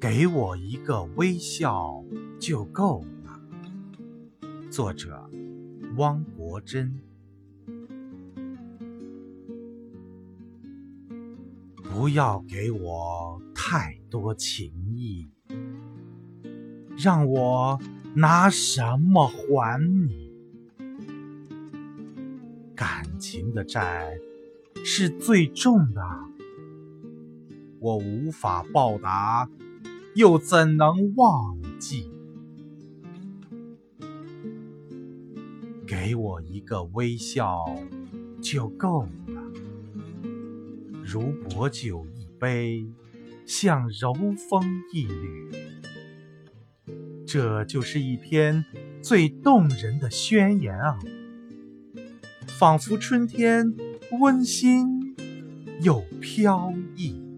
给我一个微笑就够了。作者：汪国真。不要给我太多情意，让我拿什么还你？感情的债是最重的，我无法报答，又怎能忘记？给我一个微笑就够了。如薄酒一杯，像柔风一缕，这就是一篇最动人的宣言啊！仿佛春天温馨又飘逸。